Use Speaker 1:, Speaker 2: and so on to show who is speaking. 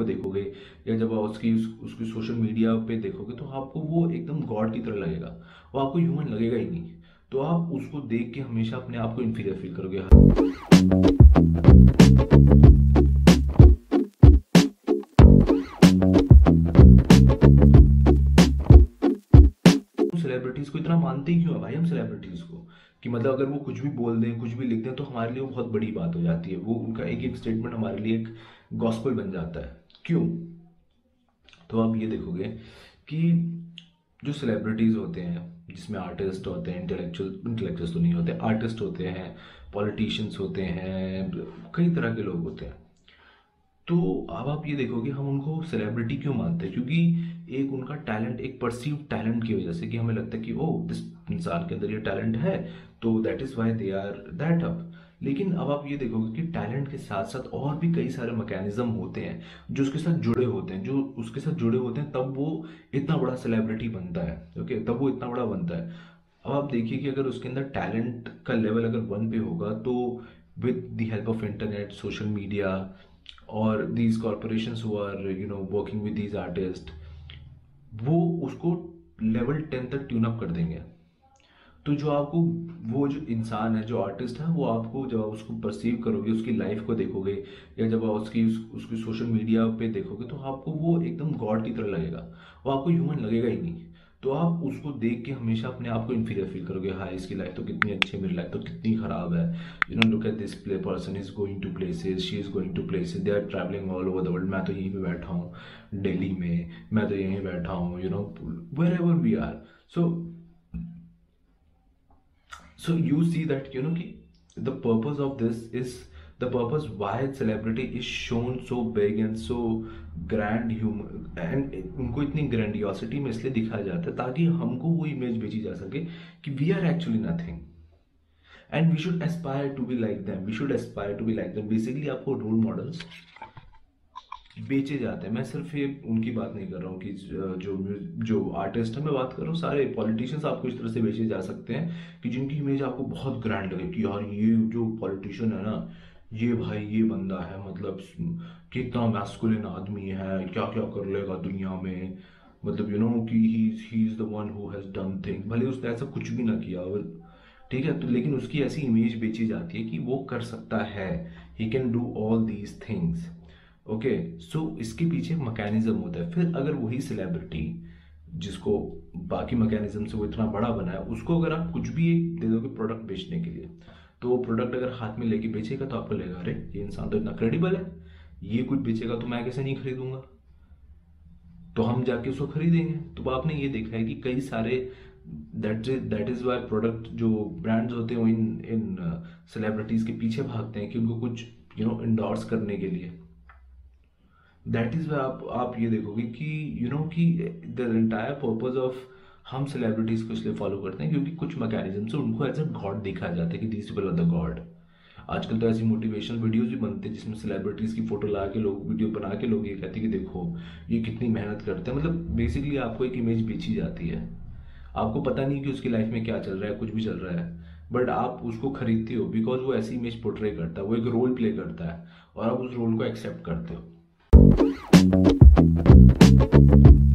Speaker 1: को देखोगे या जब आप उसकी उसकी सोशल मीडिया पे देखोगे तो आपको वो एकदम गॉड की तरह लगेगा। वो आपको ह्यूमन लगेगा ही नहीं। तो आप उसको देख के हमेशा अपने आप को इन्फीरियर फील करोगे। सेलिब्रिटीज को इतना मानते ही क्यों है भाई? हम सेलिब्रिटीज को कि मतलब अगर वो कुछ भी बोल दें, कुछ भी लिख दें तो हमारे लिए वो बहुत बड़ी बात हो जाती है। वो उनका एक एक स्टेटमेंट हमारे लिए एक गॉस्पल बन जाता है। क्यों? तो आप ये देखोगे कि जो सेलिब्रिटीज होते हैं, जिसमें आर्टिस्ट होते हैं इंटेलेक्चुअल इंटेलेक्चुअल्स तो नहीं होते आर्टिस्ट होते हैं पॉलिटिशियंस होते हैं, कई तरह के लोग होते हैं। तो अब आप ये देखोगे हम उनको सेलिब्रिटी क्यों मानते हैं? क्योंकि एक उनका टैलेंट एक परसीव टैलेंट की वजह से कि हमें लगता है कि ओ दिस इंसान के अंदर ये टैलेंट है तो that is why they are that up लेकिन अब आप ये देखोगे कि टैलेंट के साथ साथ और भी कई सारे मैकेनिज्म होते हैं, जो उसके साथ जुड़े होते हैं, जो उसके साथ जुड़े होते हैं, तब वो इतना बड़ा सेलिब्रिटी बनता है ओके तब वो इतना बड़ा बनता है। अब आप देखिए कि अगर उसके अंदर टैलेंट का लेवल अगर वन पे होगा तो with the help of internet social media और these corporation who are you know working with these artist वो उसको लेवल टेन तक ट्यून अप कर देंगे। तो जो आपको वो जो इंसान है जो आर्टिस्ट है वो आपको जब आप उसको परसीव करोगे उसकी लाइफ को देखोगे या जब आप उसकी उस, उसकी सोशल मीडिया पे देखोगे तो आपको वो एकदम गॉड की तरह लगेगा। वो आपको ह्यूमन लगेगा ही नहीं। तो आप उसको देख के हमेशा अपने आप को इन्फीरियर फील करोगे। हाँ इसकी लाइफ तो कितनी अच्छी है मेरी लाइफ तो कितनी खराब है। You know look at this play person is going to places she is going to places they are travelling all over the world मैं तो यहीं पे बैठा हूँ दिल्ली में मैं तो यहीं बैठा हूँ you know wherever we are so so you see that, you know the purpose of this is, the purpose why celebrity is shown so big and so grand human and उनको इतनी ग्रैंडियोसिटी में इसलिए दिखाया जाता है ताकि हमको वो इमेज भेजी जा सके कि we are actually nothing and we should aspire to be like them we should aspire to be like them basically आपको रोल मॉडल्स बेचे जाते हैं। मैं सिर्फ़ ये उनकी बात नहीं कर रहा हूँ कि जो जो आर्टिस्ट है, मैं बात कर रहा हूँ, सारे पॉलिटिशियंस आपको इस तरह से बेचे जा सकते हैं कि जिनकी इमेज आपको बहुत ग्रैंड लगे कि यार ये जो पॉलिटिशियन है ना, ये भाई, ये बंदा है मतलब कितना मैस्कुलिन आदमी है क्या क्या कर लेगा दुनिया में। मतलब यू नो कि he is the one who has done thing भले उसने ऐसा कुछ भी ना किया ठीक है तो लेकिन उसकी ऐसी इमेज बेची जाती है कि वो कर सकता है। He can do all these things okay so इसके पीछे मैकेनिज्म होता है। फिर अगर वही सेलिब्रिटी जिसको बाकी मैकेनिज्म से वो इतना बड़ा बना है, उसको अगर आप कुछ भी दे दोगे प्रोडक्ट बेचने के लिए तो वो प्रोडक्ट अगर हाथ में लेके बेचेगा तो आपको लगेगा, अरे, ये इंसान तो इतना क्रेडिबल है। ये कुछ बेचेगा तो मैं कैसे नहीं खरीदूँगा? तो हम जाके उसको खरीदेंगे। तो आपने ये देखा है कि कई सारे that that is why product जो ब्रांड्स होते हैं, वो इन इन सेलिब्रिटीज के पीछे भागते हैं कि उनको कुछ यू नो इंडोर्स करने के लिए। दैट इज़ आप आप ये देखोगे कि यू you नो know, कि द एंटायर पर्पज ऑफ़ हम सेलिब्रिटीज को इसलिए फॉलो करते हैं क्योंकि कुछ मैकेनिज्म से उनको एज अ गॉड देखा जाता है कि these people are the god आजकल तो ऐसी मोटिवेशनल वीडियोज़ भी बनते हैं जिसमें सेलिब्रिटीज की फ़ोटो ला के लोग वीडियो बना के लोग ये कहते हैं कि देखो ये कितनी मेहनत करते हैं। मतलब बेसिकली आपको एक इमेज बेची जाती है। आपको पता नहीं कि उसकी लाइफ में क्या चल रहा है कुछ भी चल रहा है। बट आप उसको खरीदते हो बिकॉज़ वो ऐसी इमेज पोर्ट्रे करता है वो एक रोल प्ले करता है और आप उस रोल को एक्सेप्ट करते हो। thank you